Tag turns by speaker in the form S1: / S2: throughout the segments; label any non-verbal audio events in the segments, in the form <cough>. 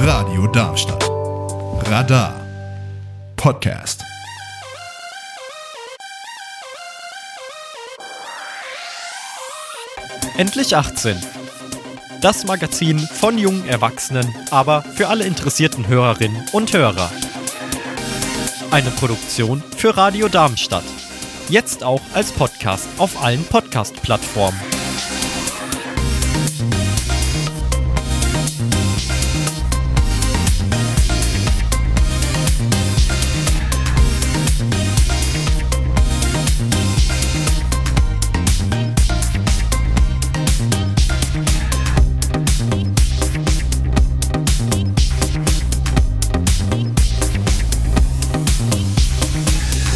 S1: Radio Darmstadt. Radar. Podcast.
S2: Endlich 18. Das Magazin von jungen Erwachsenen, aber für alle interessierten Hörerinnen und Hörer. Eine Produktion für Radio Darmstadt. Jetzt auch als Podcast auf allen Podcast-Plattformen.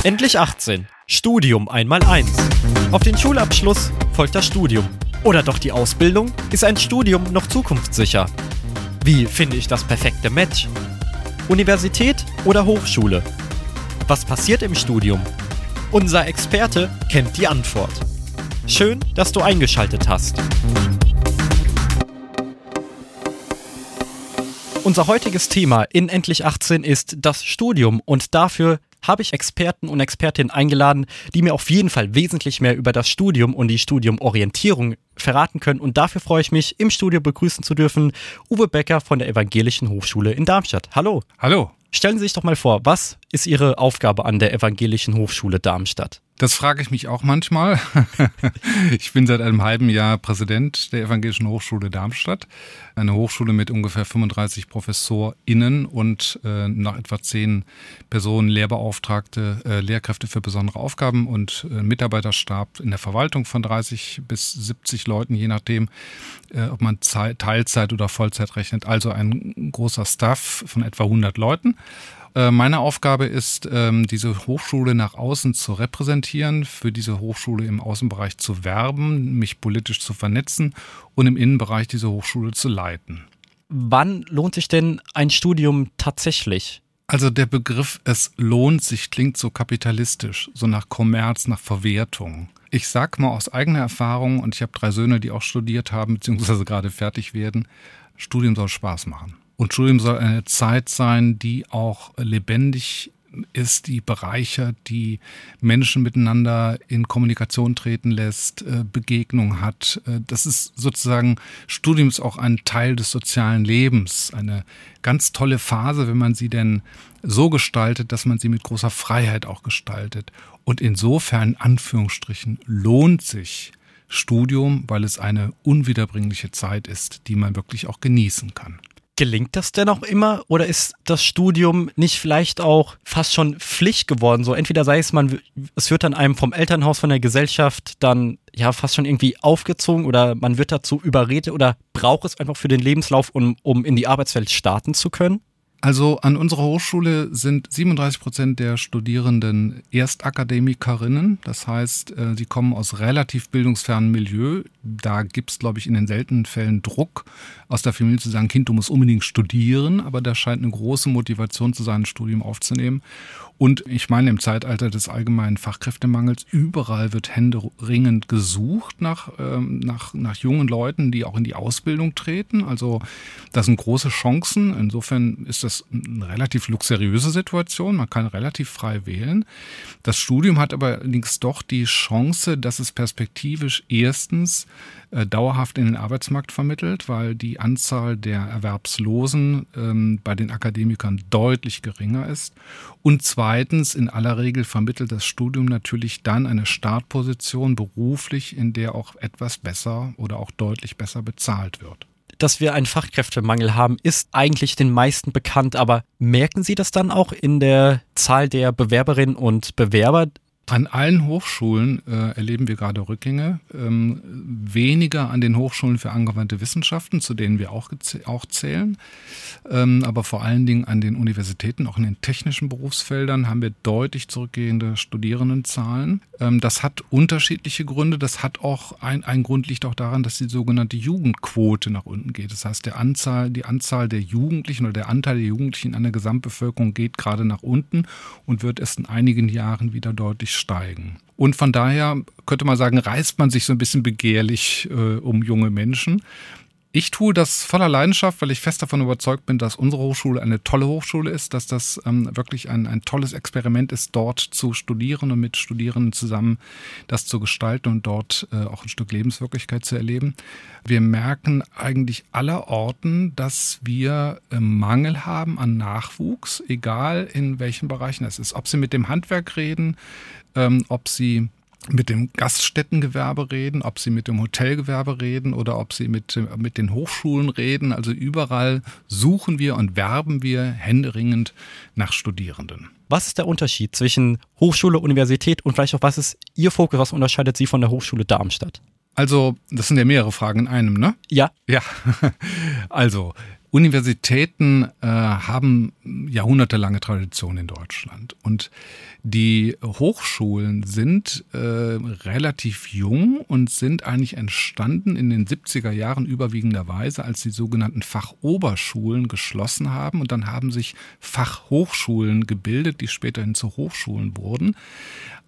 S2: Endlich 18. Studium einmal eins. Auf den Schulabschluss folgt das Studium. Oder doch die Ausbildung? Ist ein Studium noch zukunftssicher? Wie finde ich das perfekte Match? Universität oder Hochschule? Was passiert im Studium? Unser Experte kennt die Antwort. Schön, dass du eingeschaltet hast. Unser heutiges Thema in Endlich 18 ist das Studium und dafür habe ich Experten und Expertinnen eingeladen, die mir auf jeden Fall wesentlich mehr über das Studium und die Studiumorientierung verraten können. Und dafür freue ich mich, im Studio begrüßen zu dürfen Uwe Becker von der Evangelischen Hochschule in Darmstadt. Hallo.
S3: Hallo.
S2: Stellen Sie sich doch mal vor, was ist Ihre Aufgabe an der Evangelischen Hochschule Darmstadt?
S3: Das frage ich mich auch manchmal. <laughs> ich bin seit einem halben Jahr Präsident der Evangelischen Hochschule Darmstadt. Eine Hochschule mit ungefähr 35 ProfessorInnen und äh, noch etwa zehn Personen, Lehrbeauftragte, äh, Lehrkräfte für besondere Aufgaben und äh, Mitarbeiterstab in der Verwaltung von 30 bis 70 Leuten, je nachdem, äh, ob man Zeit, Teilzeit oder Vollzeit rechnet. Also ein großer Staff von etwa 100 Leuten. Äh, meine Aufgabe ist, ähm, diese Hochschule nach außen zu repräsentieren, für diese Hochschule im Außenbereich zu werben, mich politisch zu vernetzen und im Innenbereich diese Hochschule zu leiten.
S2: Wann lohnt sich denn ein Studium tatsächlich?
S3: Also der Begriff es lohnt sich klingt so kapitalistisch, so nach Kommerz, nach Verwertung. Ich sag mal aus eigener Erfahrung, und ich habe drei Söhne, die auch studiert haben, beziehungsweise <laughs> gerade fertig werden, Studium soll Spaß machen. Und Studium soll eine Zeit sein, die auch lebendig ist, die bereichert, die Menschen miteinander in Kommunikation treten lässt, äh, Begegnung hat. Äh, das ist sozusagen, Studium ist auch ein Teil des sozialen Lebens, eine ganz tolle Phase, wenn man sie denn so gestaltet, dass man sie mit großer Freiheit auch gestaltet. Und insofern, Anführungsstrichen, lohnt sich Studium, weil es eine unwiederbringliche Zeit ist, die man wirklich auch genießen kann.
S2: Gelingt das denn auch immer oder ist das Studium nicht vielleicht auch fast schon Pflicht geworden? So entweder sei es man, es wird dann einem vom Elternhaus, von der Gesellschaft dann ja fast schon irgendwie aufgezogen oder man wird dazu überredet oder braucht es einfach für den Lebenslauf, um, um in die Arbeitswelt starten zu können?
S3: Also an unserer Hochschule sind 37 Prozent der Studierenden Erstakademikerinnen. Das heißt, äh, sie kommen aus relativ bildungsfernen Milieu. Da gibt es, glaube ich, in den seltenen Fällen Druck aus der Familie zu sagen, Kind, du musst unbedingt studieren. Aber da scheint eine große Motivation zu sein, ein Studium aufzunehmen. Und ich meine, im Zeitalter des allgemeinen Fachkräftemangels, überall wird händeringend gesucht nach, ähm, nach, nach jungen Leuten, die auch in die Ausbildung treten. Also das sind große Chancen. Insofern ist das eine relativ luxuriöse Situation. Man kann relativ frei wählen. Das Studium hat aber allerdings doch die Chance, dass es perspektivisch erstens äh, dauerhaft in den Arbeitsmarkt vermittelt, weil die Anzahl der Erwerbslosen ähm, bei den Akademikern deutlich geringer ist. Und zweitens, in aller Regel vermittelt das Studium natürlich dann eine Startposition beruflich, in der auch etwas besser oder auch deutlich besser bezahlt wird
S2: dass wir einen Fachkräftemangel haben, ist eigentlich den meisten bekannt. Aber merken Sie das dann auch in der Zahl der Bewerberinnen und Bewerber,
S3: an allen Hochschulen äh, erleben wir gerade Rückgänge. Ähm, weniger an den Hochschulen für angewandte Wissenschaften, zu denen wir auch, auch zählen. Ähm, aber vor allen Dingen an den Universitäten, auch in den technischen Berufsfeldern, haben wir deutlich zurückgehende Studierendenzahlen. Ähm, das hat unterschiedliche Gründe. Das hat auch ein, ein Grund liegt auch daran, dass die sogenannte Jugendquote nach unten geht. Das heißt, der Anzahl, die Anzahl der Jugendlichen oder der Anteil der Jugendlichen an der Gesamtbevölkerung geht gerade nach unten und wird erst in einigen Jahren wieder deutlich steigen. Und von daher könnte man sagen, reißt man sich so ein bisschen begehrlich äh, um junge Menschen. Ich tue das voller Leidenschaft, weil ich fest davon überzeugt bin, dass unsere Hochschule eine tolle Hochschule ist, dass das ähm, wirklich ein, ein tolles Experiment ist, dort zu studieren und mit Studierenden zusammen das zu gestalten und dort äh, auch ein Stück Lebenswirklichkeit zu erleben. Wir merken eigentlich aller Orten, dass wir äh, Mangel haben an Nachwuchs, egal in welchen Bereichen es ist. Ob Sie mit dem Handwerk reden, ähm, ob Sie mit dem Gaststättengewerbe reden, ob sie mit dem Hotelgewerbe reden oder ob sie mit, mit den Hochschulen reden. Also überall suchen wir und werben wir händeringend nach Studierenden.
S2: Was ist der Unterschied zwischen Hochschule, Universität und vielleicht auch was ist Ihr Fokus, was unterscheidet Sie von der Hochschule Darmstadt?
S3: Also, das sind ja mehrere Fragen in einem, ne?
S2: Ja.
S3: Ja. <laughs> Also, Universitäten äh, haben jahrhundertelange Tradition in Deutschland und die Hochschulen sind äh, relativ jung und sind eigentlich entstanden in den 70er Jahren überwiegenderweise, als die sogenannten Fachoberschulen geschlossen haben und dann haben sich Fachhochschulen gebildet, die späterhin zu Hochschulen wurden.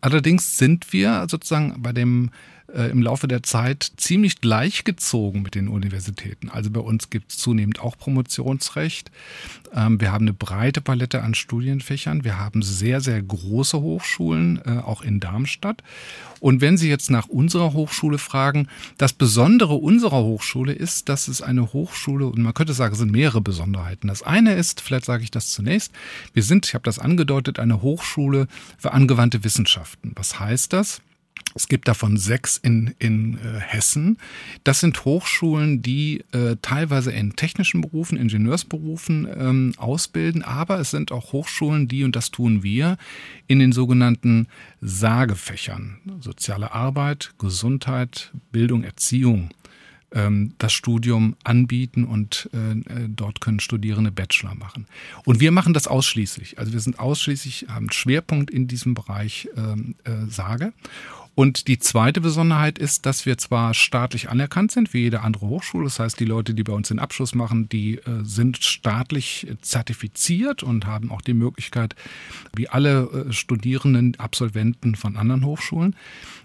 S3: Allerdings sind wir sozusagen bei dem äh, im Laufe der Zeit ziemlich gleichgezogen mit den Universitäten. Also bei uns gibt es zunehmend auch Promotionsrecht. Ähm, wir haben eine breite Palette an Studienfächern. Wir haben sehr, sehr große Hochschulen, äh, auch in Darmstadt. Und wenn Sie jetzt nach unserer Hochschule fragen, das Besondere unserer Hochschule ist, dass es eine Hochschule, und man könnte sagen, es sind mehrere Besonderheiten. Das eine ist, vielleicht sage ich das zunächst, wir sind, ich habe das angedeutet, eine Hochschule für angewandte Wissenschaften. Was heißt das? Es gibt davon sechs in, in äh, Hessen. Das sind Hochschulen, die äh, teilweise in technischen Berufen, Ingenieursberufen ähm, ausbilden, aber es sind auch Hochschulen, die, und das tun wir, in den sogenannten Sagefächern, soziale Arbeit, Gesundheit, Bildung, Erziehung, ähm, das Studium anbieten und äh, äh, dort können Studierende Bachelor machen. Und wir machen das ausschließlich. Also wir sind ausschließlich, haben Schwerpunkt in diesem Bereich ähm, äh, Sage. Und die zweite Besonderheit ist, dass wir zwar staatlich anerkannt sind, wie jede andere Hochschule. Das heißt, die Leute, die bei uns den Abschluss machen, die äh, sind staatlich zertifiziert und haben auch die Möglichkeit, wie alle äh, Studierenden, Absolventen von anderen Hochschulen.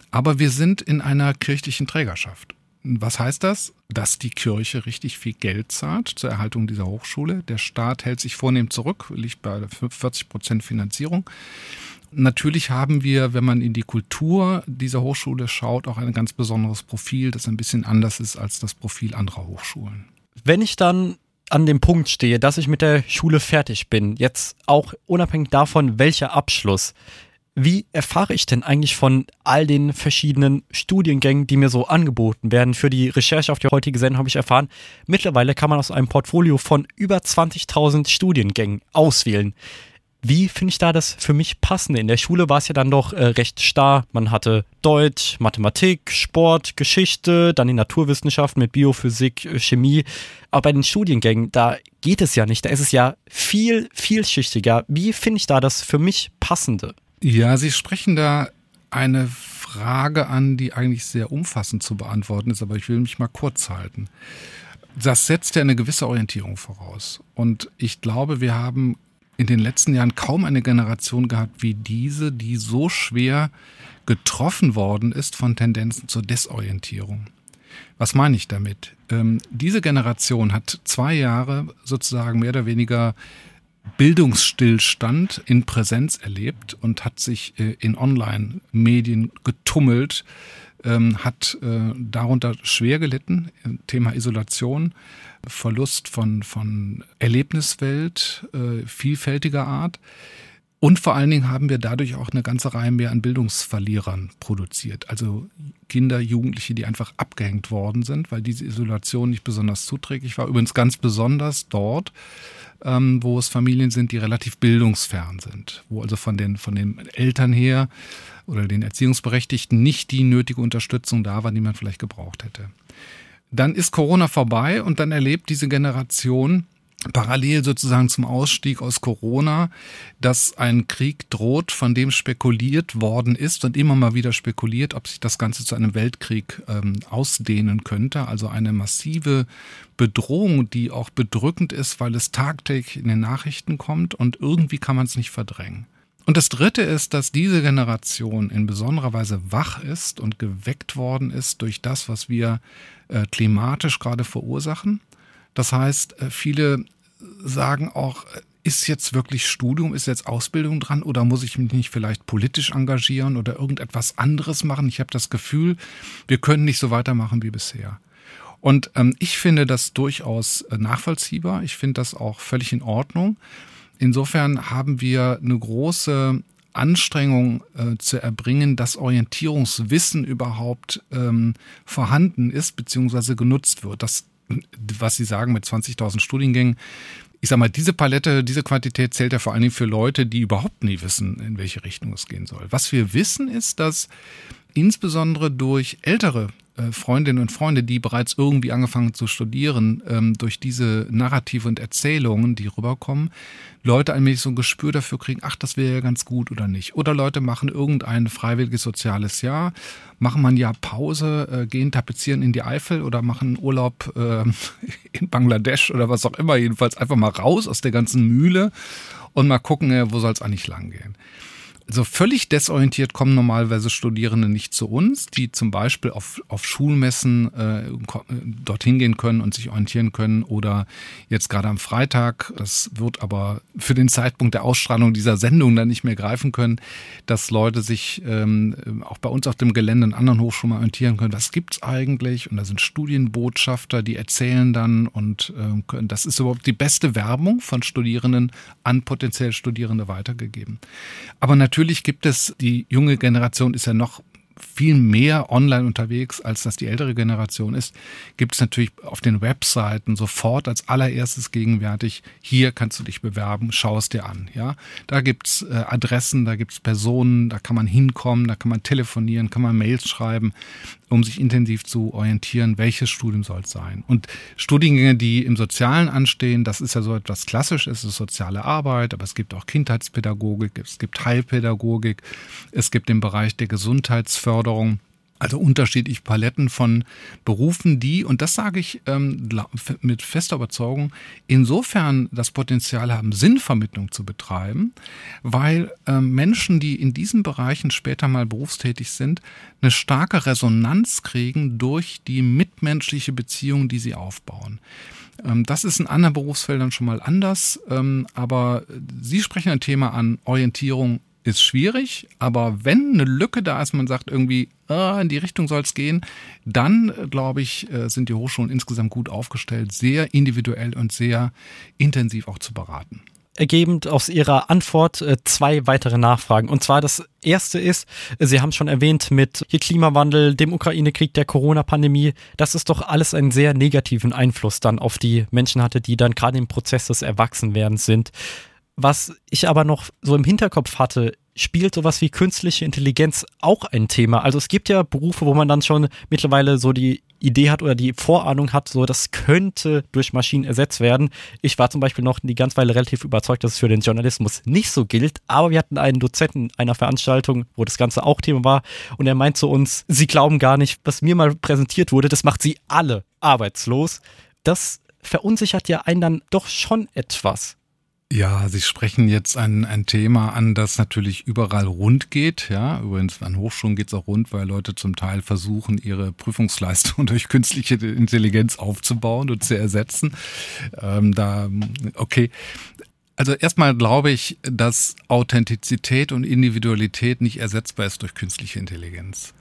S3: Aber wir sind in einer kirchlichen Trägerschaft. Was heißt das? Dass die Kirche richtig viel Geld zahlt zur Erhaltung dieser Hochschule. Der Staat hält sich vornehm zurück, liegt bei 40 Prozent Finanzierung. Natürlich haben wir, wenn man in die Kultur dieser Hochschule schaut, auch ein ganz besonderes Profil, das ein bisschen anders ist als das Profil anderer Hochschulen.
S2: Wenn ich dann an dem Punkt stehe, dass ich mit der Schule fertig bin, jetzt auch unabhängig davon, welcher Abschluss, wie erfahre ich denn eigentlich von all den verschiedenen Studiengängen, die mir so angeboten werden? Für die Recherche auf die heutige Sendung habe ich erfahren, mittlerweile kann man aus einem Portfolio von über 20.000 Studiengängen auswählen. Wie finde ich da das für mich passende? In der Schule war es ja dann doch äh, recht starr. Man hatte Deutsch, Mathematik, Sport, Geschichte, dann die Naturwissenschaften mit Biophysik, äh, Chemie. Aber bei den Studiengängen, da geht es ja nicht. Da ist es ja viel, vielschichtiger. Wie finde ich da das für mich passende?
S3: Ja, Sie sprechen da eine Frage an, die eigentlich sehr umfassend zu beantworten ist, aber ich will mich mal kurz halten. Das setzt ja eine gewisse Orientierung voraus. Und ich glaube, wir haben in den letzten Jahren kaum eine Generation gehabt wie diese, die so schwer getroffen worden ist von Tendenzen zur Desorientierung. Was meine ich damit? Ähm, diese Generation hat zwei Jahre sozusagen mehr oder weniger Bildungsstillstand in Präsenz erlebt und hat sich äh, in Online-Medien getummelt, ähm, hat äh, darunter schwer gelitten, Thema Isolation, Verlust von, von Erlebniswelt, äh, vielfältiger Art. Und vor allen Dingen haben wir dadurch auch eine ganze Reihe mehr an Bildungsverlierern produziert. Also Kinder, Jugendliche, die einfach abgehängt worden sind, weil diese Isolation nicht besonders zuträglich war. Übrigens ganz besonders dort, ähm, wo es Familien sind, die relativ bildungsfern sind, wo also von den, von den Eltern her oder den Erziehungsberechtigten nicht die nötige Unterstützung da war, die man vielleicht gebraucht hätte. Dann ist Corona vorbei und dann erlebt diese Generation parallel sozusagen zum Ausstieg aus Corona, dass ein Krieg droht, von dem spekuliert worden ist und immer mal wieder spekuliert, ob sich das Ganze zu einem Weltkrieg ähm, ausdehnen könnte. Also eine massive Bedrohung, die auch bedrückend ist, weil es tagtäglich in den Nachrichten kommt und irgendwie kann man es nicht verdrängen. Und das Dritte ist, dass diese Generation in besonderer Weise wach ist und geweckt worden ist durch das, was wir äh, klimatisch gerade verursachen. Das heißt, äh, viele sagen auch, äh, ist jetzt wirklich Studium, ist jetzt Ausbildung dran oder muss ich mich nicht vielleicht politisch engagieren oder irgendetwas anderes machen? Ich habe das Gefühl, wir können nicht so weitermachen wie bisher. Und ähm, ich finde das durchaus nachvollziehbar. Ich finde das auch völlig in Ordnung. Insofern haben wir eine große Anstrengung äh, zu erbringen, dass Orientierungswissen überhaupt ähm, vorhanden ist bzw. genutzt wird. Das, was Sie sagen mit 20.000 Studiengängen, ich sag mal, diese Palette, diese Quantität zählt ja vor allen Dingen für Leute, die überhaupt nie wissen, in welche Richtung es gehen soll. Was wir wissen, ist, dass insbesondere durch ältere Freundinnen und Freunde, die bereits irgendwie angefangen zu studieren, ähm, durch diese Narrative und Erzählungen, die rüberkommen, Leute allmählich so ein Gespür dafür kriegen, ach, das wäre ja ganz gut oder nicht. Oder Leute machen irgendein freiwilliges soziales Jahr, machen mal ein Jahr Pause, äh, gehen tapezieren in die Eifel oder machen Urlaub äh, <laughs> in Bangladesch oder was auch immer, jedenfalls einfach mal raus aus der ganzen Mühle und mal gucken, äh, wo soll es eigentlich lang gehen so völlig desorientiert kommen normalerweise Studierende nicht zu uns, die zum Beispiel auf, auf Schulmessen äh, dorthin gehen können und sich orientieren können oder jetzt gerade am Freitag, das wird aber für den Zeitpunkt der Ausstrahlung dieser Sendung dann nicht mehr greifen können, dass Leute sich ähm, auch bei uns auf dem Gelände in anderen Hochschulen orientieren können, was gibt's eigentlich und da sind Studienbotschafter, die erzählen dann und äh, können, das ist überhaupt die beste Werbung von Studierenden an potenziell Studierende weitergegeben. Aber natürlich natürlich gibt es, die junge Generation ist ja noch viel mehr online unterwegs, als das die ältere Generation ist, gibt es natürlich auf den Webseiten sofort als allererstes gegenwärtig, hier kannst du dich bewerben, schau es dir an. Ja? Da gibt's äh, Adressen, da gibt es Personen, da kann man hinkommen, da kann man telefonieren, kann man Mails schreiben um sich intensiv zu orientieren, welches Studium soll es sein. Und Studiengänge, die im Sozialen anstehen, das ist ja so etwas Klassisches, es ist soziale Arbeit, aber es gibt auch Kindheitspädagogik, es gibt Heilpädagogik, es gibt den Bereich der Gesundheitsförderung. Also unterschiedliche Paletten von Berufen, die, und das sage ich ähm, mit fester Überzeugung, insofern das Potenzial haben, Sinnvermittlung zu betreiben, weil ähm, Menschen, die in diesen Bereichen später mal berufstätig sind, eine starke Resonanz kriegen durch die mitmenschliche Beziehung, die sie aufbauen. Ähm, das ist in anderen Berufsfeldern schon mal anders, ähm, aber Sie sprechen ein Thema an, Orientierung ist schwierig, aber wenn eine Lücke da ist, man sagt irgendwie, ah, in die Richtung soll es gehen, dann, glaube ich, äh, sind die Hochschulen insgesamt gut aufgestellt, sehr individuell und sehr intensiv auch zu beraten
S2: ergebend aus Ihrer Antwort äh, zwei weitere Nachfragen. Und zwar das erste ist, Sie haben schon erwähnt mit Klimawandel, dem Ukraine-Krieg, der Corona-Pandemie, dass es doch alles einen sehr negativen Einfluss dann auf die Menschen hatte, die dann gerade im Prozess des Erwachsenwerdens sind. Was ich aber noch so im Hinterkopf hatte, spielt sowas wie künstliche Intelligenz auch ein Thema. Also es gibt ja Berufe, wo man dann schon mittlerweile so die Idee hat oder die Vorahnung hat, so das könnte durch Maschinen ersetzt werden. Ich war zum Beispiel noch die ganze Weile relativ überzeugt, dass es für den Journalismus nicht so gilt, aber wir hatten einen Dozenten einer Veranstaltung, wo das Ganze auch Thema war und er meint zu uns, sie glauben gar nicht, was mir mal präsentiert wurde, das macht sie alle arbeitslos. Das verunsichert ja einen dann doch schon etwas.
S3: Ja, Sie sprechen jetzt ein, ein Thema an, das natürlich überall rund geht. Ja, übrigens an Hochschulen geht es auch rund, weil Leute zum Teil versuchen, ihre Prüfungsleistung <laughs> durch künstliche Intelligenz aufzubauen und zu ersetzen. Ähm, da, okay. Also erstmal glaube ich, dass Authentizität und Individualität nicht ersetzbar ist durch künstliche Intelligenz.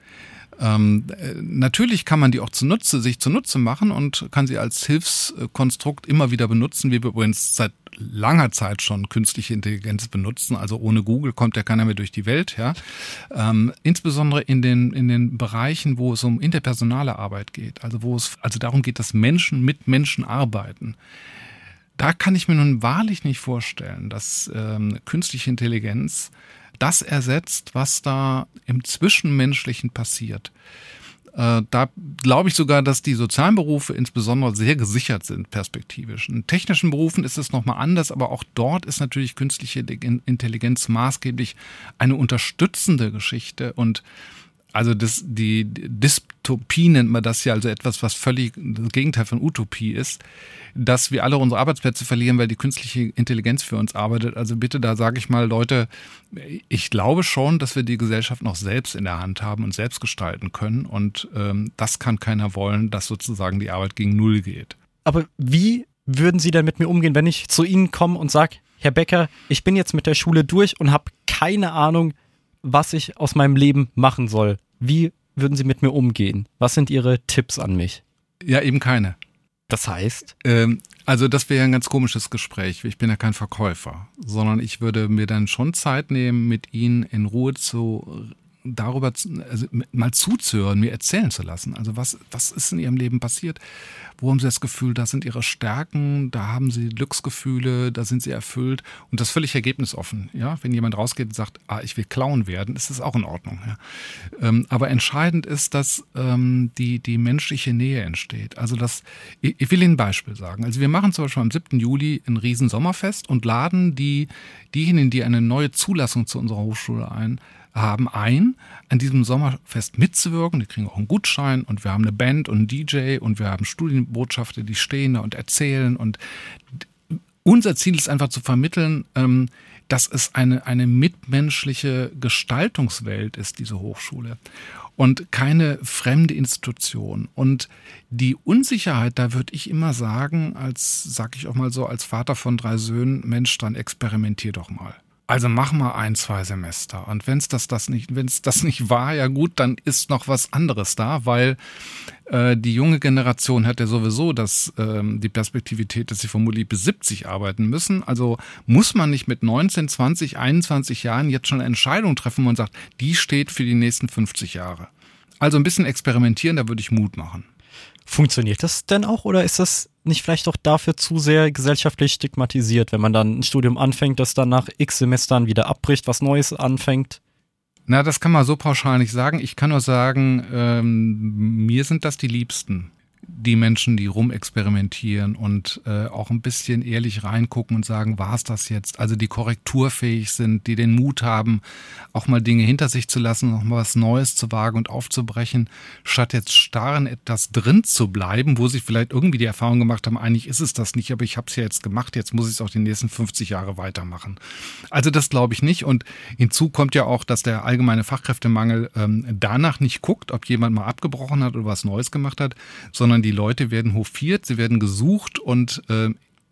S3: Ähm, natürlich kann man die auch zunutze, sich zunutze machen und kann sie als Hilfskonstrukt immer wieder benutzen, wie wir übrigens seit langer Zeit schon künstliche Intelligenz benutzen. Also ohne Google kommt ja keiner mehr durch die Welt. Ja? Ähm, insbesondere in den, in den Bereichen, wo es um interpersonale Arbeit geht, also wo es also darum geht, dass Menschen mit Menschen arbeiten. Da kann ich mir nun wahrlich nicht vorstellen, dass ähm, künstliche Intelligenz das ersetzt, was da im Zwischenmenschlichen passiert. Äh, da glaube ich sogar, dass die sozialen Berufe insbesondere sehr gesichert sind perspektivisch. In technischen Berufen ist es nochmal anders, aber auch dort ist natürlich künstliche Intelligenz maßgeblich eine unterstützende Geschichte und also das, die Dystopie nennt man das ja, also etwas, was völlig das Gegenteil von Utopie ist, dass wir alle unsere Arbeitsplätze verlieren, weil die künstliche Intelligenz für uns arbeitet. Also bitte, da sage ich mal, Leute, ich glaube schon, dass wir die Gesellschaft noch selbst in der Hand haben und selbst gestalten können. Und ähm, das kann keiner wollen, dass sozusagen die Arbeit gegen Null geht.
S2: Aber wie würden Sie denn mit mir umgehen, wenn ich zu Ihnen komme und sage, Herr Becker, ich bin jetzt mit der Schule durch und habe keine Ahnung, was ich aus meinem Leben machen soll. Wie würden Sie mit mir umgehen? Was sind Ihre Tipps an mich?
S3: Ja, eben keine.
S2: Das heißt?
S3: Ähm, also das wäre ein ganz komisches Gespräch. Ich bin ja kein Verkäufer, sondern ich würde mir dann schon Zeit nehmen, mit Ihnen in Ruhe zu darüber also mal zuzuhören, mir erzählen zu lassen. Also was, was ist in ihrem Leben passiert? Wo haben sie das Gefühl, da sind ihre Stärken, da haben sie Glücksgefühle, da sind sie erfüllt und das völlig ergebnisoffen. Ja, wenn jemand rausgeht und sagt, ah, ich will Clown werden, ist das auch in Ordnung. Ja? Ähm, aber entscheidend ist, dass ähm, die, die menschliche Nähe entsteht. Also das, ich, ich will Ihnen ein Beispiel sagen. Also wir machen zum Beispiel am 7. Juli ein Riesensommerfest und laden die, diejenigen, die eine neue Zulassung zu unserer Hochschule ein, haben ein, an diesem Sommerfest mitzuwirken. Die kriegen auch einen Gutschein und wir haben eine Band und einen DJ und wir haben Studienbotschafter, die stehen da und erzählen. Und unser Ziel ist einfach zu vermitteln, ähm, dass es eine, eine mitmenschliche Gestaltungswelt ist, diese Hochschule. Und keine fremde Institution. Und die Unsicherheit, da würde ich immer sagen, als, sag ich auch mal so, als Vater von drei Söhnen, Mensch, dann experimentier doch mal. Also mach mal ein, zwei Semester. Und wenn es das, das nicht, wenn es das nicht war, ja gut, dann ist noch was anderes da, weil äh, die junge Generation hat ja sowieso das, ähm, die Perspektivität, dass sie vermutlich bis 70 arbeiten müssen. Also muss man nicht mit 19, 20, 21 Jahren jetzt schon eine Entscheidung treffen, wo man sagt, die steht für die nächsten 50 Jahre. Also ein bisschen experimentieren, da würde ich Mut machen.
S2: Funktioniert das denn auch oder ist das nicht vielleicht auch dafür zu sehr gesellschaftlich stigmatisiert, wenn man dann ein Studium anfängt, das dann nach x Semestern wieder abbricht, was Neues anfängt?
S3: Na, das kann man so pauschal nicht sagen. Ich kann nur sagen, ähm, mir sind das die Liebsten die Menschen, die rumexperimentieren und äh, auch ein bisschen ehrlich reingucken und sagen, war es das jetzt? Also die korrekturfähig sind, die den Mut haben, auch mal Dinge hinter sich zu lassen, noch mal was Neues zu wagen und aufzubrechen, statt jetzt starr in etwas drin zu bleiben, wo sie vielleicht irgendwie die Erfahrung gemacht haben, eigentlich ist es das nicht, aber ich habe es ja jetzt gemacht, jetzt muss ich es auch die nächsten 50 Jahre weitermachen. Also das glaube ich nicht. Und hinzu kommt ja auch, dass der allgemeine Fachkräftemangel ähm, danach nicht guckt, ob jemand mal abgebrochen hat oder was Neues gemacht hat, sondern sondern die Leute werden hofiert, sie werden gesucht und äh,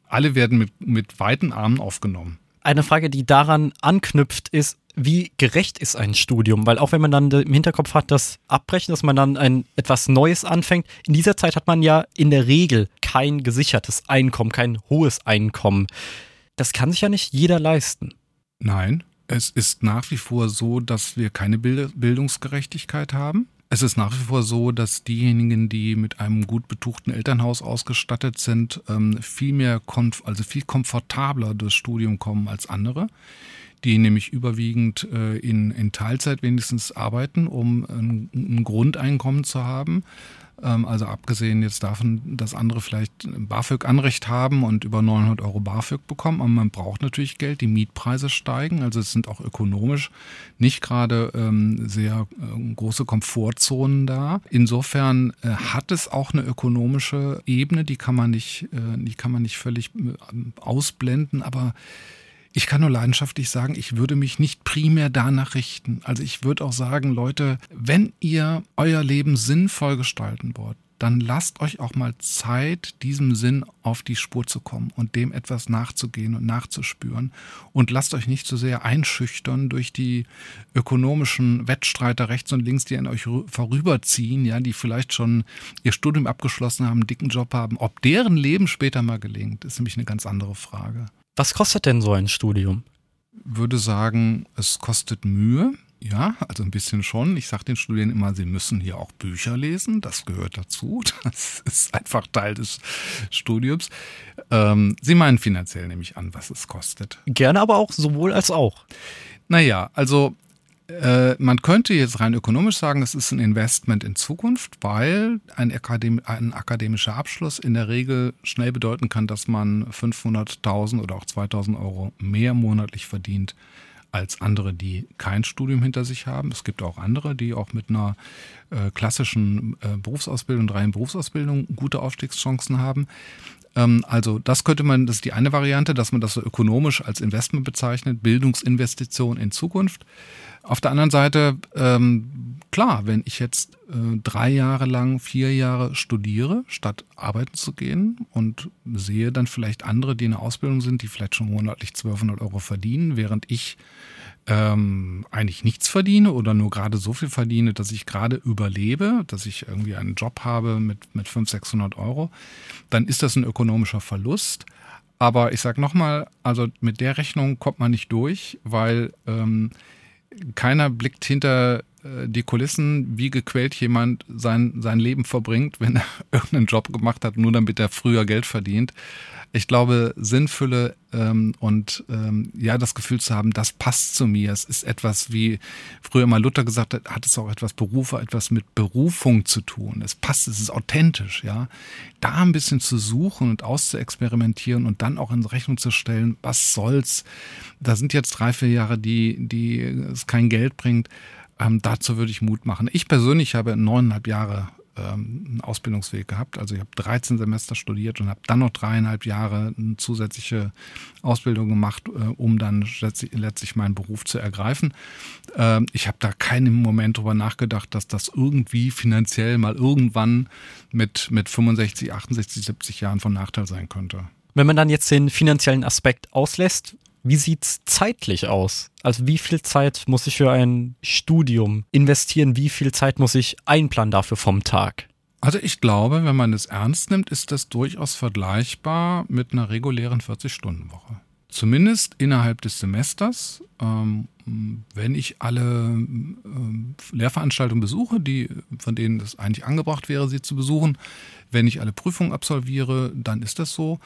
S3: alle werden mit, mit weiten Armen aufgenommen.
S2: Eine Frage, die daran anknüpft, ist, wie gerecht ist ein Studium? Weil auch wenn man dann im Hinterkopf hat, das Abbrechen, dass man dann ein etwas Neues anfängt, in dieser Zeit hat man ja in der Regel kein gesichertes Einkommen, kein hohes Einkommen. Das kann sich ja nicht jeder leisten.
S3: Nein, es ist nach wie vor so, dass wir keine Bildungsgerechtigkeit haben. Es ist nach wie vor so, dass diejenigen, die mit einem gut betuchten Elternhaus ausgestattet sind, ähm, viel mehr, also viel komfortabler durchs Studium kommen als andere, die nämlich überwiegend äh, in, in Teilzeit wenigstens arbeiten, um ein, ein Grundeinkommen zu haben also abgesehen jetzt davon, dass andere vielleicht BAföG-Anrecht haben und über 900 Euro BAföG bekommen, aber man braucht natürlich Geld, die Mietpreise steigen, also es sind auch ökonomisch nicht gerade ähm, sehr äh, große Komfortzonen da. Insofern äh, hat es auch eine ökonomische Ebene, die kann man nicht, äh, die kann man nicht völlig äh, ausblenden, aber ich kann nur leidenschaftlich sagen, ich würde mich nicht primär danach richten. Also ich würde auch sagen, Leute, wenn ihr euer Leben sinnvoll gestalten wollt, dann lasst euch auch mal Zeit, diesem Sinn auf die Spur zu kommen und dem etwas nachzugehen und nachzuspüren. Und lasst euch nicht so sehr einschüchtern durch die ökonomischen Wettstreiter rechts und links, die an euch vorüberziehen, ja, die vielleicht schon ihr Studium abgeschlossen haben, einen dicken Job haben. Ob deren Leben später mal gelingt, ist nämlich eine ganz andere Frage.
S2: Was kostet denn so ein Studium?
S3: Würde sagen, es kostet Mühe. Ja, also ein bisschen schon. Ich sage den Studierenden immer, sie müssen hier auch Bücher lesen. Das gehört dazu. <laughs> Das ist einfach Teil des Studiums. Ähm, sie meinen finanziell nämlich an, was es kostet.
S2: Gerne aber auch sowohl als auch.
S3: Naja, also äh, man könnte jetzt rein ökonomisch sagen, es ist ein Investment in Zukunft, weil ein, Akadem ein akademischer Abschluss in der Regel schnell bedeuten kann, dass man 500.000 oder auch 2.000 Euro mehr monatlich verdient als andere, die kein Studium hinter sich haben. Es gibt auch andere, die auch mit einer äh, klassischen äh, Berufsausbildung, reinen Berufsausbildung gute Aufstiegschancen haben. Ähm, also das könnte man, das ist die eine Variante, dass man das so ökonomisch als Investment bezeichnet, Bildungsinvestition in Zukunft. Auf der anderen Seite, ähm, klar, wenn ich jetzt äh, drei Jahre lang, vier Jahre studiere, statt arbeiten zu gehen und sehe dann vielleicht andere, die in der Ausbildung sind, die vielleicht schon monatlich 1200 Euro verdienen, während ich ähm, eigentlich nichts verdiene oder nur gerade so viel verdiene, dass ich gerade überlebe, dass ich irgendwie einen Job habe mit, mit 500, 600 Euro, dann ist das ein ökonomischer Verlust. Aber ich sage nochmal, also mit der Rechnung kommt man nicht durch, weil ähm, keiner blickt hinter die Kulissen, wie gequält jemand sein, sein Leben verbringt, <laughs> wenn er irgendeinen Job gemacht hat, nur damit er früher Geld verdient. Ich glaube, Sinnfülle ähm, und ähm, ja, das Gefühl zu haben, das passt zu mir. Es ist etwas, wie früher mal Luther gesagt hat, hat es auch etwas Berufe, etwas mit Berufung zu tun. Es passt, es ist authentisch, ja. Da ein bisschen zu suchen und auszuexperimentieren und dann auch in Rechnung zu stellen, was soll's. Da sind jetzt drei, vier Jahre, die, die es kein Geld bringt. Ähm, dazu würde ich Mut machen. Ich persönlich habe neuneinhalb Jahre ähm, einen Ausbildungsweg gehabt. Also ich habe 13 Semester studiert und habe dann noch dreieinhalb Jahre eine zusätzliche Ausbildung gemacht, äh, um dann letztlich meinen Beruf zu ergreifen. Ähm, ich habe da keinen Moment drüber nachgedacht, dass das irgendwie finanziell mal irgendwann mit, mit 65, 68, 70 Jahren von Nachteil sein könnte.
S2: Wenn man dann jetzt den finanziellen Aspekt auslässt, wie sieht's zeitlich aus? Also wie viel Zeit muss ich für ein Studium investieren? Wie viel Zeit muss ich einplanen dafür vom Tag?
S3: Also ich glaube, wenn man es ernst nimmt, ist das durchaus vergleichbar mit einer regulären 40-Stunden-Woche. Zumindest innerhalb des Semesters. Ähm, wenn ich alle ähm, Lehrveranstaltungen besuche, die, von denen es eigentlich angebracht wäre, sie zu besuchen, wenn ich alle Prüfungen absolviere, dann ist das so.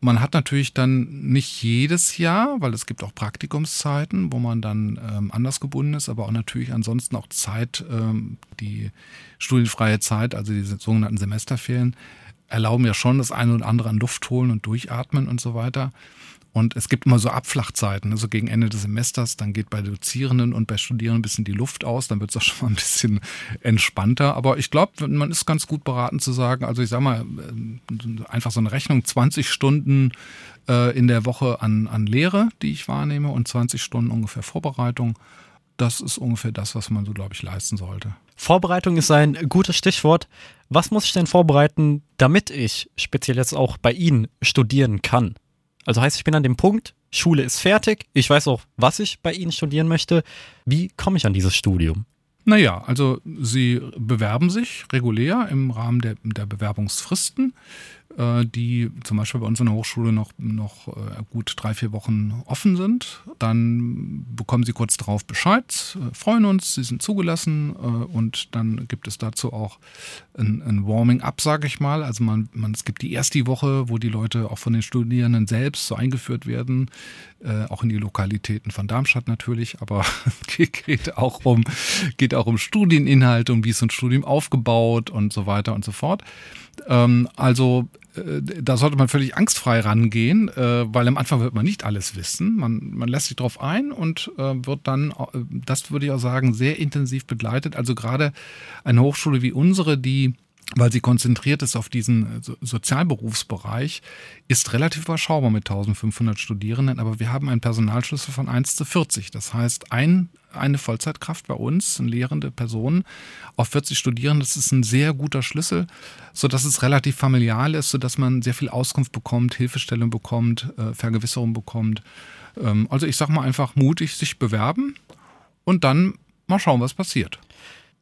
S3: Man hat natürlich dann nicht jedes Jahr, weil es gibt auch Praktikumszeiten, wo man dann ähm, anders gebunden ist, aber auch natürlich ansonsten auch Zeit, ähm, die studienfreie Zeit, also diese sogenannten Semesterferien, erlauben ja schon das eine oder andere an Luft holen und durchatmen und so weiter. Und es gibt immer so Abflachzeiten, also gegen Ende des Semesters, dann geht bei Dozierenden und bei Studierenden ein bisschen die Luft aus, dann wird es auch schon mal ein bisschen entspannter. Aber ich glaube, man ist ganz gut beraten zu sagen, also ich sag mal, äh, einfach so eine Rechnung, 20 Stunden äh, in der Woche an, an Lehre, die ich wahrnehme, und 20 Stunden ungefähr Vorbereitung. Das ist ungefähr das, was man so, glaube ich, leisten sollte.
S2: Vorbereitung ist ein gutes Stichwort. Was muss ich denn vorbereiten, damit ich speziell jetzt auch bei Ihnen studieren kann? Also heißt, ich bin an dem Punkt, Schule ist fertig, ich weiß auch, was ich bei Ihnen studieren möchte. Wie komme ich an dieses Studium?
S3: Naja, also Sie bewerben sich regulär im Rahmen der, der Bewerbungsfristen. Äh, die zum Beispiel bei uns in der Hochschule noch, noch äh, gut drei, vier Wochen offen sind. Dann bekommen Sie kurz darauf Bescheid, äh, freuen uns, Sie sind zugelassen und dann gibt es dazu auch ein, ein Warming-up, sage ich mal. Also man, man, es gibt die erste Woche, wo die Leute auch von den Studierenden selbst so eingeführt werden, auch in die Lokalitäten von Darmstadt natürlich, aber <laughs> geht auch um, geht auch um Studieninhalte, um wie ist ein Studium aufgebaut und so weiter und so fort. Ähm, also äh, da sollte man völlig angstfrei rangehen, äh, weil am Anfang wird man nicht alles wissen. Man, man lässt sich darauf ein und äh, wird dann, das würde ich auch sagen, sehr intensiv begleitet. Also gerade eine Hochschule wie unsere, die weil sie konzentriert ist auf diesen Sozialberufsbereich, ist relativ überschaubar mit 1500 Studierenden, aber wir haben einen Personalschlüssel von 1 zu 40. Das heißt, ein eine Vollzeitkraft bei uns, eine lehrende Person auf 40 Studierende. Das ist ein sehr guter Schlüssel, sodass es relativ familial ist, sodass man sehr viel Auskunft bekommt, Hilfestellung bekommt, äh, Vergewisserung bekommt. Ähm, also ich sage mal einfach mutig sich bewerben und dann mal schauen, was passiert.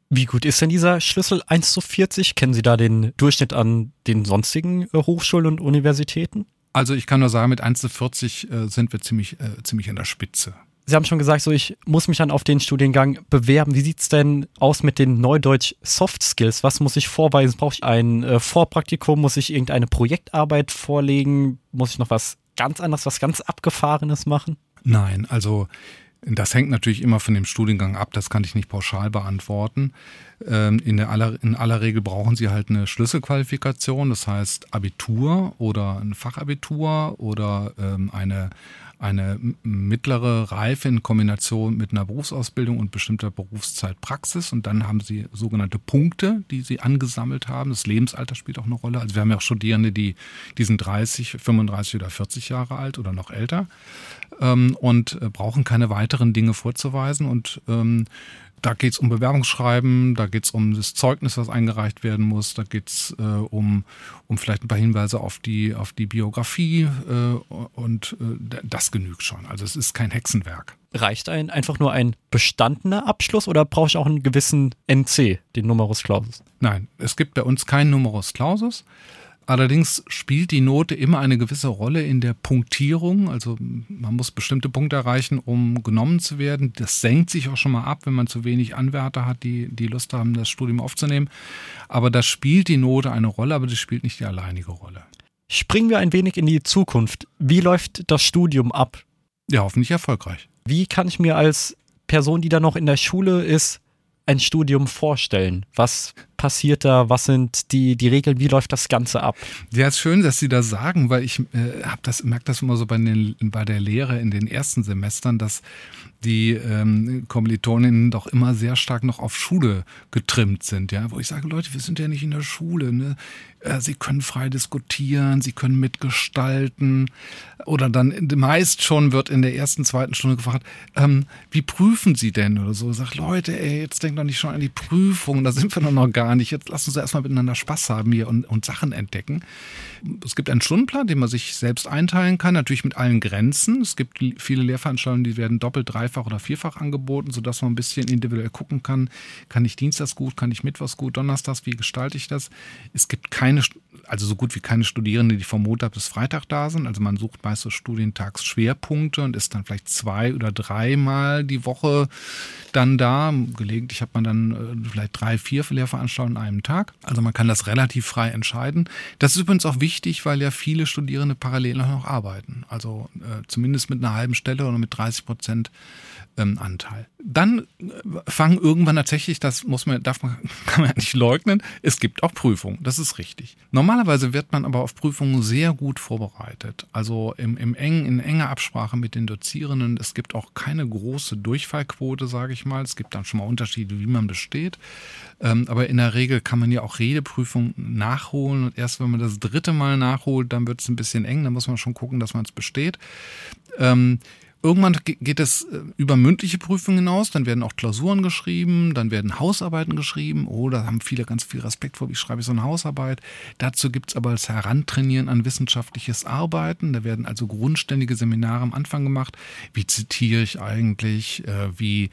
S2: Wie gut ist denn dieser Schlüssel 1 zu 40? Kennen Sie da den Durchschnitt an den sonstigen äh, Hochschulen und Universitäten?
S3: Also ich kann nur sagen, mit 1 zu 40 äh, sind wir ziemlich, äh, ziemlich an der Spitze.
S2: Sie haben schon gesagt, so ich muss mich dann auf den Studiengang bewerben. Wie sieht es denn aus mit den Neudeutsch Soft Skills? Was muss ich vorweisen? Brauche ich ein äh, Vorpraktikum? Muss ich irgendeine Projektarbeit vorlegen? Muss ich noch was ganz anderes, was ganz Abgefahrenes machen?
S3: Nein, also das hängt natürlich immer von dem Studiengang ab, das kann ich nicht pauschal beantworten. Ähm, in, aller, in aller Regel brauchen Sie halt eine Schlüsselqualifikation, das heißt Abitur oder ein Fachabitur oder ähm, eine, eine mittlere Reife in Kombination mit einer Berufsausbildung und bestimmter Berufszeitpraxis. Und dann haben sie sogenannte Punkte, die sie angesammelt haben. Das Lebensalter spielt auch eine Rolle. Also wir haben ja auch Studierende, die, die sind 30, 35 oder 40 Jahre alt oder noch älter ähm, und äh, brauchen keine weiteren Dinge vorzuweisen. Und ähm, da geht es um Bewerbungsschreiben, da geht es um das Zeugnis, was eingereicht werden muss, da geht es äh, um, um vielleicht ein paar Hinweise auf die, auf die Biografie äh, und äh, das genügt schon. Also es ist kein Hexenwerk.
S2: Reicht ein einfach nur ein bestandener Abschluss oder brauche ich auch einen gewissen NC, den Numerus Clausus?
S3: Nein, es gibt bei uns keinen Numerus Clausus. Allerdings spielt die Note immer eine gewisse Rolle in der Punktierung. Also man muss bestimmte Punkte erreichen, um genommen zu werden. Das senkt sich auch schon mal ab, wenn man zu wenig Anwärter hat, die, die Lust haben, das Studium aufzunehmen. Aber da spielt die Note eine Rolle, aber das spielt nicht die alleinige Rolle.
S2: Springen wir ein wenig in die Zukunft. Wie läuft das Studium ab?
S3: Ja, hoffentlich erfolgreich.
S2: Wie kann ich mir als Person, die da noch in der Schule ist, ein Studium vorstellen? Was passiert da? Was sind die, die Regeln? Wie läuft das Ganze ab?
S3: Ja, ist schön, dass Sie das sagen, weil ich äh, habe das, merke das immer so bei, den, bei der Lehre in den ersten Semestern, dass die ähm, Kommilitoninnen doch immer sehr stark noch auf Schule getrimmt sind, ja, wo ich sage, Leute, wir sind ja nicht in der Schule, ne? Äh, sie können frei diskutieren, sie können mitgestalten. Oder dann meist schon wird in der ersten, zweiten Stunde gefragt, ähm, wie prüfen Sie denn oder so? Sagt, Leute, ey, jetzt denkt doch nicht schon an die Prüfung, da sind wir noch gar nicht. Jetzt lassen Sie erstmal miteinander Spaß haben hier und, und Sachen entdecken. Es gibt einen Stundenplan, den man sich selbst einteilen kann, natürlich mit allen Grenzen. Es gibt viele Lehrveranstaltungen, die werden doppelt, dreifach oder vierfach angeboten, sodass man ein bisschen individuell gucken kann, kann ich Dienstags gut, kann ich Mittwochs gut, Donnerstags, wie gestalte ich das? Es gibt keine, also so gut wie keine Studierende, die vom Montag bis Freitag da sind. Also man sucht meist so Studientagsschwerpunkte und ist dann vielleicht zwei oder dreimal die Woche dann da. Gelegentlich hat man dann äh, vielleicht drei, vier Lehrveranstaltungen an einem Tag. Also man kann das relativ frei entscheiden. Das ist übrigens auch wichtig, weil ja viele Studierende parallel noch arbeiten. Also äh, zumindest mit einer halben Stelle oder mit 30 Prozent ähm, Anteil. Dann äh, fangen irgendwann tatsächlich, das muss man, darf man, <laughs> kann man ja nicht leugnen, es gibt auch Prüfungen, das ist richtig. Normalerweise wird man aber auf Prüfungen sehr gut vorbereitet. Also im, im eng, in enger Absprache mit den Dozierenden. Es gibt auch keine große Durchfallquote, sage ich mal. Es gibt dann schon mal Unterschiede, wie man besteht. Ähm, aber in der Regel kann man ja auch Redeprüfungen nachholen. Und erst wenn man das dritte Mal nachholt, dann wird es ein bisschen eng. Dann muss man schon gucken, dass man es besteht. Ähm, Irgendwann geht es äh, über mündliche Prüfungen hinaus, dann werden auch Klausuren geschrieben, dann werden Hausarbeiten geschrieben. Oh, da haben viele ganz viel Respekt vor, wie schreibe ich so eine Hausarbeit. Dazu gibt es aber das Herantrainieren an wissenschaftliches Arbeiten. Da werden also grundständige Seminare am Anfang gemacht. Wie zitiere ich eigentlich? Äh, wie,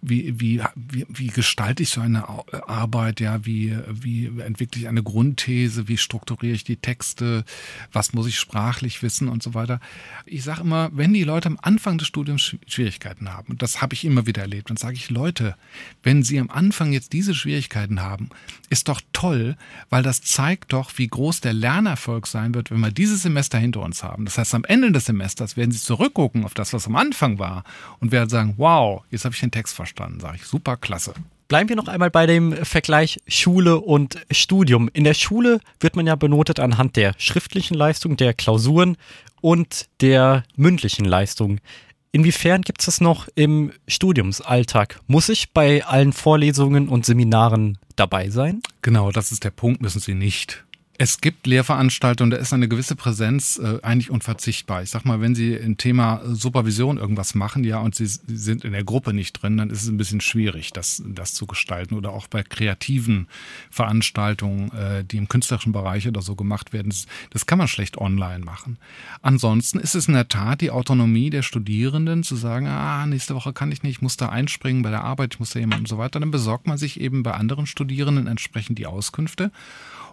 S3: wie, wie, wie, wie gestalte ich so eine Arbeit? Ja, wie, wie entwickle ich eine Grundthese? Wie strukturiere ich die Texte? Was muss ich sprachlich wissen und so weiter? Ich sage immer, wenn die Leute am Anfang Anfang des Studiums Schwierigkeiten haben, und das habe ich immer wieder erlebt, dann sage ich, Leute, wenn Sie am Anfang jetzt diese Schwierigkeiten haben, ist doch toll, weil das zeigt doch, wie groß der Lernerfolg sein wird, wenn wir dieses Semester hinter uns haben. Das heißt, am Ende des Semesters werden Sie zurückgucken auf das, was am Anfang war und werden sagen, wow, jetzt habe ich den Text verstanden, sage ich, super, klasse.
S2: Bleiben wir noch einmal bei dem Vergleich Schule und Studium. In der Schule wird man ja benotet anhand der schriftlichen Leistung, der Klausuren und der mündlichen Leistung. Inwiefern gibt es das noch im Studiumsalltag? Muss ich bei allen Vorlesungen und Seminaren dabei sein?
S3: Genau, das ist der Punkt, müssen Sie nicht. Es gibt Lehrveranstaltungen, da ist eine gewisse Präsenz äh, eigentlich unverzichtbar. Ich sag mal, wenn Sie im Thema Supervision irgendwas machen, ja, und Sie, Sie, sind in der Gruppe nicht drin, dann ist es ein bisschen schwierig, das, das zu gestalten. Oder auch bei kreativen Veranstaltungen, äh, die im künstlerischen Bereich oder so gemacht werden, das, das kann man schlecht online machen. Ansonsten ist es in der Tat die Autonomie der Studierenden zu sagen, ah, nächste Woche kann ich nicht, ich muss da einspringen bei der Arbeit, ich muss da jemanden und so weiter. Dann besorgt man sich eben bei anderen Studierenden entsprechend die Auskünfte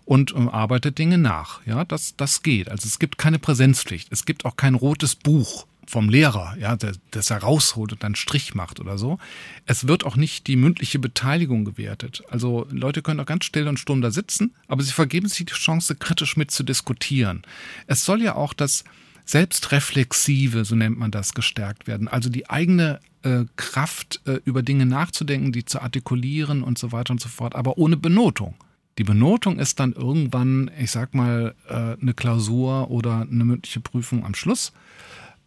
S3: und ähm, arbeitet Dinge nach. Ja, das, das geht. Also es gibt keine Präsenzpflicht. Es gibt auch kein rotes Buch vom Lehrer, ja, der, das er rausholt und dann Strich macht oder so. Es wird auch nicht die mündliche Beteiligung gewertet. Also Leute können auch ganz still und stumm da sitzen, aber sie vergeben sich die Chance, kritisch mit zu diskutieren. Es soll ja auch das Selbstreflexive, so nennt man das, gestärkt werden. Also die eigene äh, Kraft, äh, über Dinge nachzudenken, die zu artikulieren und so weiter und so fort, aber ohne Benotung. Die Benotung ist dann irgendwann, ich sag mal, äh, eine Klausur oder eine mündliche Prüfung am Schluss.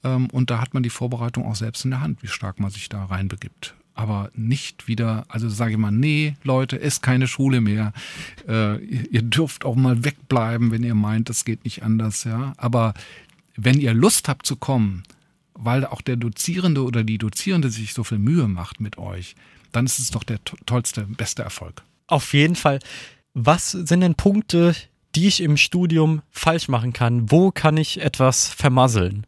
S3: Ähm, und da hat man die Vorbereitung auch selbst in der Hand, wie stark man sich da reinbegibt aber nicht wieder, also sage ich mal, nee, Leute, ist keine Schule mehr. Äh, ihr dürft auch mal wegbleiben, wenn ihr meint, das geht nicht anders, ja. Aber wenn ihr Lust habt zu kommen, weil auch der Dozierende oder die Dozierende sich so viel Mühe macht mit euch, dann ist es doch der tollste, beste Erfolg.
S2: Auf jeden Fall. Was sind denn Punkte, die ich im Studium falsch machen kann? Wo kann ich etwas vermasseln?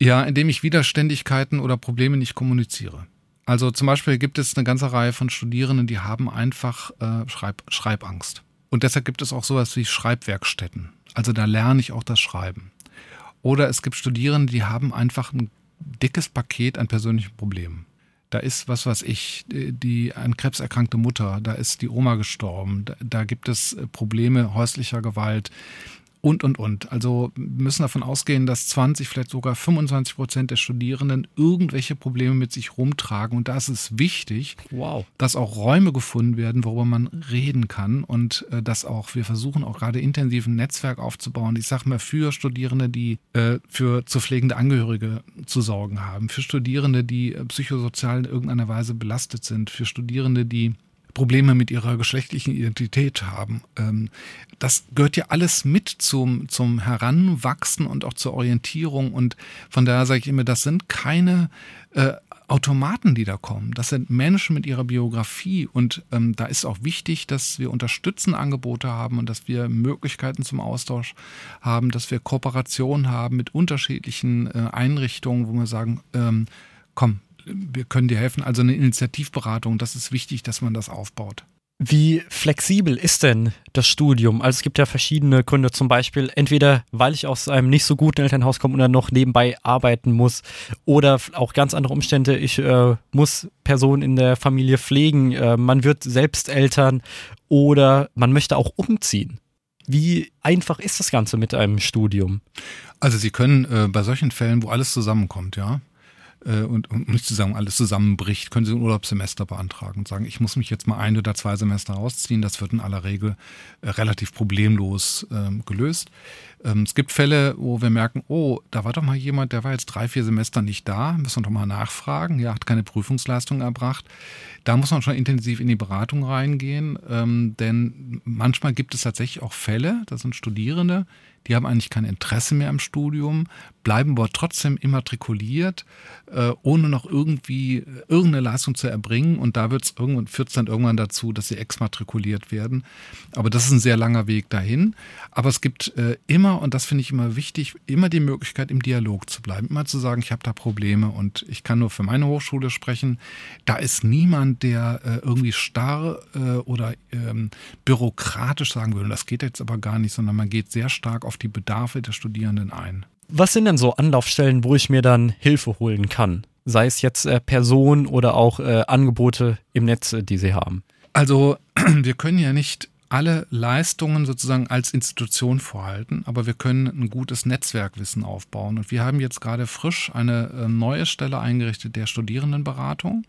S3: Ja, indem ich Widerständigkeiten oder Probleme nicht kommuniziere. Also zum Beispiel gibt es eine ganze Reihe von Studierenden, die haben einfach äh, Schreib Schreibangst. Und deshalb gibt es auch sowas wie Schreibwerkstätten. Also da lerne ich auch das Schreiben. Oder es gibt Studierende, die haben einfach ein dickes Paket an persönlichen Problemen. Da ist, was weiß ich, die an Krebs erkrankte Mutter, da ist die Oma gestorben, da, da gibt es Probleme häuslicher Gewalt, und, und, und. Also müssen davon ausgehen, dass 20, vielleicht sogar 25 Prozent der Studierenden irgendwelche Probleme mit sich rumtragen. Und da ist es wichtig, wow. dass auch Räume gefunden werden, worüber man reden kann und äh, dass auch, wir versuchen auch gerade intensiv ein Netzwerk aufzubauen. Ich sage mal, für Studierende, die äh, für zu pflegende Angehörige zu sorgen haben, für Studierende, die äh, psychosozial in irgendeiner Weise belastet sind, für Studierende, die Probleme mit ihrer geschlechtlichen Identität haben. Ähm, das gehört ja alles mit zum, zum Heranwachsen und auch zur Orientierung. Und von daher sage ich immer, das sind keine äh, Automaten, die da kommen. Das sind Menschen mit ihrer Biografie. Und ähm, da ist auch wichtig, dass wir unterstützende Angebote haben und dass wir Möglichkeiten zum Austausch haben, dass wir Kooperationen haben mit unterschiedlichen äh, Einrichtungen, wo wir sagen, ähm, komm, wir können dir helfen. Also eine Initiativberatung, das ist wichtig, dass man das aufbaut.
S2: Wie flexibel ist denn das Studium? Also es gibt ja verschiedene Gründe, zum Beispiel entweder, weil ich aus einem nicht so guten Elternhaus komme und dann noch nebenbei arbeiten muss oder auch ganz andere Umstände. Ich äh, muss Personen in der Familie pflegen, äh, man wird selbst Eltern oder man möchte auch umziehen. Wie einfach ist das Ganze mit einem Studium?
S3: Also Sie können äh, bei solchen Fällen, wo alles zusammenkommt, ja, äh, und, und nicht zu sagen, alles zusammenbricht, können Sie ein Urlaubssemester beantragen und sagen, ich muss mich jetzt mal ein oder zwei Semester rausziehen. Das wird in aller Regel äh, relativ problemlos ähm, gelöst. Ähm, es gibt Fälle, wo wir merken, oh, da war doch mal jemand, der war jetzt drei, vier Semester nicht da, müssen wir doch mal nachfragen, ja, hat keine Prüfungsleistung erbracht. Da muss man schon intensiv in die Beratung reingehen, ähm, denn manchmal gibt es tatsächlich auch Fälle, das sind Studierende, die haben eigentlich kein Interesse mehr am Studium, bleiben aber trotzdem immatrikuliert, äh, ohne noch irgendwie äh, irgendeine Leistung zu erbringen. Und da wird es irgendwann, führt es dann irgendwann dazu, dass sie exmatrikuliert werden. Aber das ist ein sehr langer Weg dahin. Aber es gibt äh, immer, und das finde ich immer wichtig, immer die Möglichkeit, im Dialog zu bleiben. Immer zu sagen, ich habe da Probleme und ich kann nur für meine Hochschule sprechen. Da ist niemand, der irgendwie starr oder ähm, bürokratisch sagen würde, das geht jetzt aber gar nicht, sondern man geht sehr stark auf die Bedarfe der Studierenden ein.
S2: Was sind denn so Anlaufstellen, wo ich mir dann Hilfe holen kann? Sei es jetzt äh, Personen oder auch äh, Angebote im Netz, äh, die sie haben.
S3: Also <clears throat> wir können ja nicht alle Leistungen sozusagen als Institution vorhalten, aber wir können ein gutes Netzwerkwissen aufbauen. Und wir haben jetzt gerade frisch eine äh, neue Stelle eingerichtet der Studierendenberatung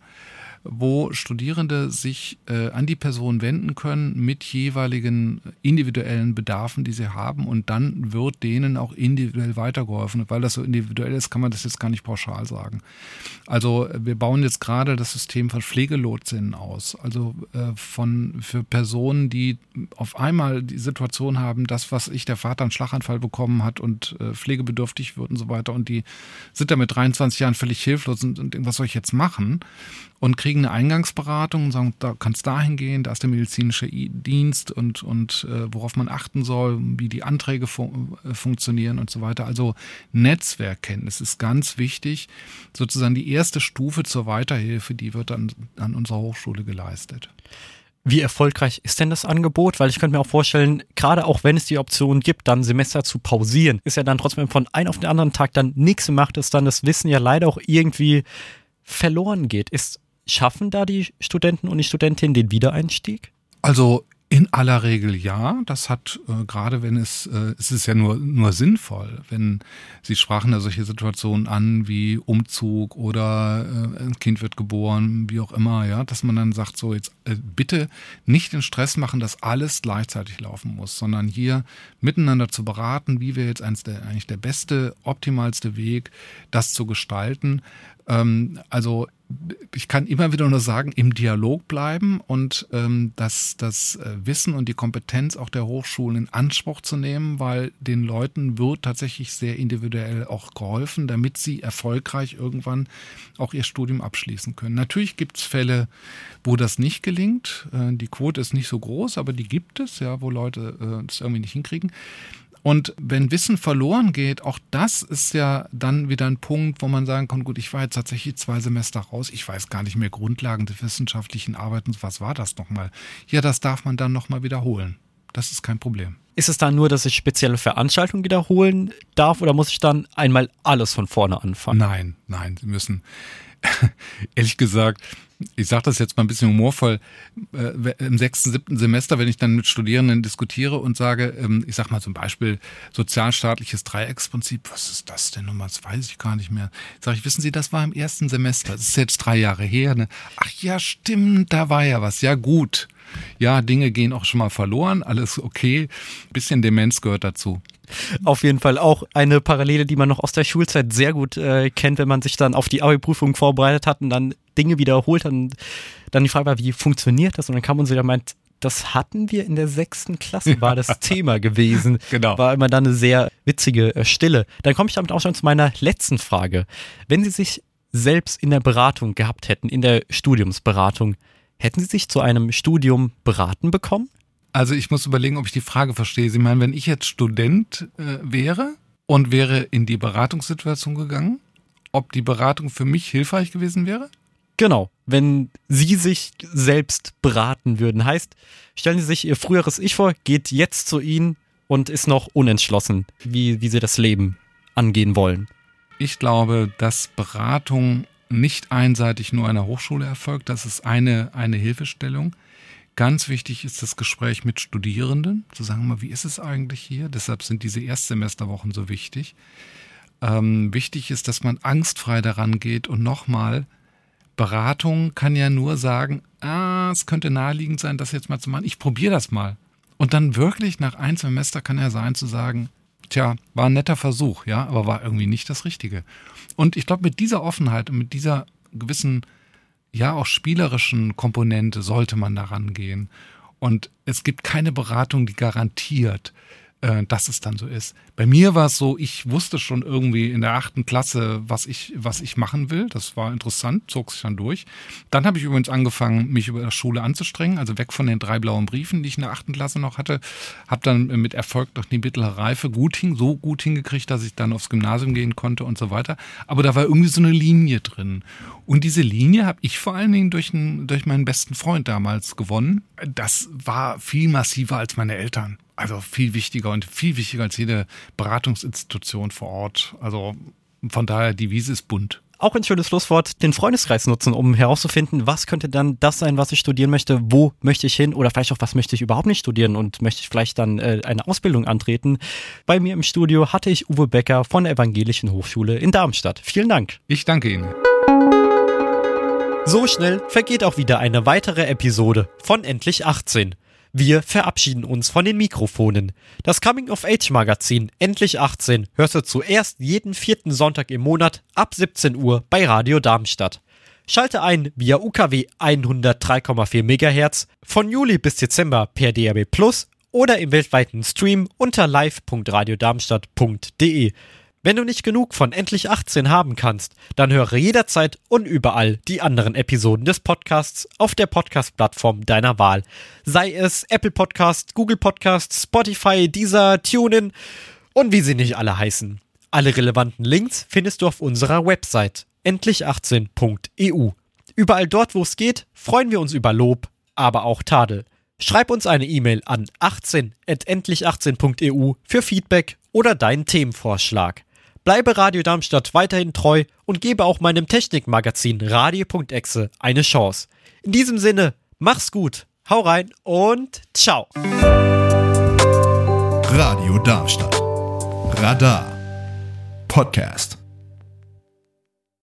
S3: wo Studierende sich äh, an die Person wenden können mit jeweiligen individuellen Bedarfen, die sie haben und dann wird denen auch individuell weitergeholfen. Weil das so individuell ist, kann man das jetzt gar nicht pauschal sagen. Also wir bauen jetzt gerade das System von Pflegelotsinnen aus, also äh, von für Personen, die auf einmal die Situation haben, das, was ich, der Vater einen Schlaganfall bekommen hat und äh, pflegebedürftig wird und so weiter und die sind da mit 23 Jahren völlig hilflos und, und was soll ich jetzt machen? und kriegen eine Eingangsberatung und sagen, da kannst dahin gehen, da ist der medizinische Dienst und, und äh, worauf man achten soll, wie die Anträge fun äh, funktionieren und so weiter. Also Netzwerkkenntnis ist ganz wichtig. Sozusagen die erste Stufe zur Weiterhilfe, die wird dann an unserer Hochschule geleistet.
S2: Wie erfolgreich ist denn das Angebot? Weil ich könnte mir auch vorstellen, gerade auch wenn es die Option gibt, dann Semester zu pausieren, ist ja dann trotzdem von einem auf den anderen Tag dann nichts macht, ist dann das Wissen ja leider auch irgendwie verloren geht. Ist Schaffen da die Studenten und die Studentinnen den Wiedereinstieg?
S3: Also In aller Regel ja. Das hat äh, gerade, wenn es, äh, es ist ja nur, nur sinnvoll, wenn Sie sprachen da solche Situationen an wie Umzug oder äh, ein Kind wird geboren, wie auch immer, ja, dass man dann sagt, so jetzt äh, bitte nicht den Stress machen, dass alles gleichzeitig laufen muss, sondern hier miteinander zu beraten, wie wäre jetzt eins der, eigentlich der beste, optimalste Weg, das zu gestalten. Ähm, also ich kann immer wieder nur sagen, im Dialog bleiben und ähm, das, das äh, Wissen und die Kompetenz auch der Hochschulen in Anspruch zu nehmen, weil den Leuten wird tatsächlich sehr individuell auch geholfen, damit sie erfolgreich irgendwann auch ihr Studium abschließen können. Natürlich gibt es Fälle, wo das nicht gelingt. Äh, die Quote ist nicht so groß, aber die gibt es, ja, wo Leute äh, das irgendwie nicht hinkriegen. Und wenn Wissen verloren geht, auch das ist ja dann wieder ein Punkt, wo man sagen kann, gut, ich war jetzt tatsächlich zwei Semester raus, ich weiß gar nicht mehr Grundlagen des wissenschaftlichen Arbeitens, was war das nochmal? Ja, das darf man dann nochmal wiederholen. Das ist kein Problem.
S2: Ist es dann nur, dass ich spezielle Veranstaltungen wiederholen darf oder muss ich dann einmal alles von vorne anfangen?
S3: Nein, nein, Sie müssen <laughs> ehrlich gesagt, ich sage das jetzt mal ein bisschen humorvoll, äh, im sechsten, siebten Semester, wenn ich dann mit Studierenden diskutiere und sage, ähm, ich sage mal zum Beispiel sozialstaatliches Dreiecksprinzip, was ist das denn nochmal, das weiß ich gar nicht mehr. Sage ich, wissen Sie, das war im ersten Semester, das ist jetzt drei Jahre her. Ne? Ach ja, stimmt, da war ja was, ja gut. Ja, Dinge gehen auch schon mal verloren, alles okay. Bisschen Demenz gehört dazu.
S2: Auf jeden Fall auch eine Parallele, die man noch aus der Schulzeit sehr gut äh, kennt, wenn man sich dann auf die Abi-Prüfung vorbereitet hat und dann Dinge wiederholt hat und dann die Frage war, wie funktioniert das? Und dann kam uns wieder meint, das hatten wir in der sechsten Klasse, war das <laughs> Thema gewesen.
S3: Genau.
S2: War immer dann eine sehr witzige äh, Stille. Dann komme ich damit auch schon zu meiner letzten Frage. Wenn Sie sich selbst in der Beratung gehabt hätten, in der Studiumsberatung, hätten Sie sich zu einem Studium beraten bekommen?
S3: Also ich muss überlegen, ob ich die Frage verstehe. Sie meinen, wenn ich jetzt Student äh, wäre und wäre in die Beratungssituation gegangen, ob die Beratung für mich hilfreich gewesen wäre?
S2: Genau, wenn Sie sich selbst beraten würden. Heißt, stellen Sie sich Ihr früheres Ich vor, geht jetzt zu Ihnen und ist noch unentschlossen, wie, wie Sie das Leben angehen wollen.
S3: Ich glaube, dass Beratung nicht einseitig nur an der Hochschule erfolgt. Das ist eine, eine Hilfestellung. Ganz wichtig ist das Gespräch mit Studierenden, zu sagen mal, wie ist es eigentlich hier? Deshalb sind diese Erstsemesterwochen so wichtig. Ähm, wichtig ist, dass man angstfrei daran geht und nochmal, Beratung kann ja nur sagen, ah, es könnte naheliegend sein, das jetzt mal zu machen. Ich probiere das mal. Und dann wirklich nach ein Semester kann er sein zu sagen, tja, war ein netter Versuch, ja, aber war irgendwie nicht das Richtige. Und ich glaube, mit dieser Offenheit und mit dieser gewissen ja auch spielerischen Komponente sollte man daran gehen. Und es gibt keine Beratung, die garantiert, äh, dass es dann so ist. Bei mir war es so, ich wusste schon irgendwie in der achten Klasse, was ich, was ich machen will. Das war interessant, zog sich dann durch. Dann habe ich übrigens angefangen, mich über die Schule anzustrengen, also weg von den drei blauen Briefen, die ich in der achten Klasse noch hatte. Habe dann mit Erfolg noch die mittlere Reife gut hin, so gut hingekriegt, dass ich dann aufs Gymnasium gehen konnte und so weiter. Aber da war irgendwie so eine Linie drin. Und diese Linie habe ich vor allen Dingen durch, einen, durch meinen besten Freund damals gewonnen. Das war viel massiver als meine Eltern. Also viel wichtiger und viel wichtiger als jede Beratungsinstitution vor Ort. Also von daher, die Wiese ist bunt.
S2: Auch ein schönes Schlusswort, den Freundeskreis nutzen, um herauszufinden, was könnte dann das sein, was ich studieren möchte, wo möchte ich hin oder vielleicht auch, was möchte ich überhaupt nicht studieren und möchte ich vielleicht dann äh, eine Ausbildung antreten. Bei mir im Studio hatte ich Uwe Becker von der Evangelischen Hochschule in Darmstadt. Vielen Dank.
S3: Ich danke Ihnen.
S2: So schnell vergeht auch wieder eine weitere Episode von Endlich 18. Wir verabschieden uns von den Mikrofonen. Das Coming of Age Magazin Endlich 18 hörst du zuerst jeden vierten Sonntag im Monat ab 17 Uhr bei Radio Darmstadt. Schalte ein via UKW 103,4 MHz von Juli bis Dezember per DAB Plus oder im weltweiten Stream unter live.radiodarmstadt.de. Wenn du nicht genug von Endlich 18 haben kannst, dann höre jederzeit und überall die anderen Episoden des Podcasts auf der Podcast-Plattform deiner Wahl. Sei es Apple Podcast, Google Podcast, Spotify, Deezer, TuneIn und wie sie nicht alle heißen. Alle relevanten Links findest du auf unserer Website endlich18.eu. Überall dort, wo es geht, freuen wir uns über Lob, aber auch Tadel. Schreib uns eine E-Mail an 18.endlich18.eu für Feedback oder deinen Themenvorschlag. Bleibe Radio Darmstadt weiterhin treu und gebe auch meinem Technikmagazin Radio.exe eine Chance. In diesem Sinne, mach's gut, hau rein und ciao.
S1: Radio Darmstadt. Radar. Podcast.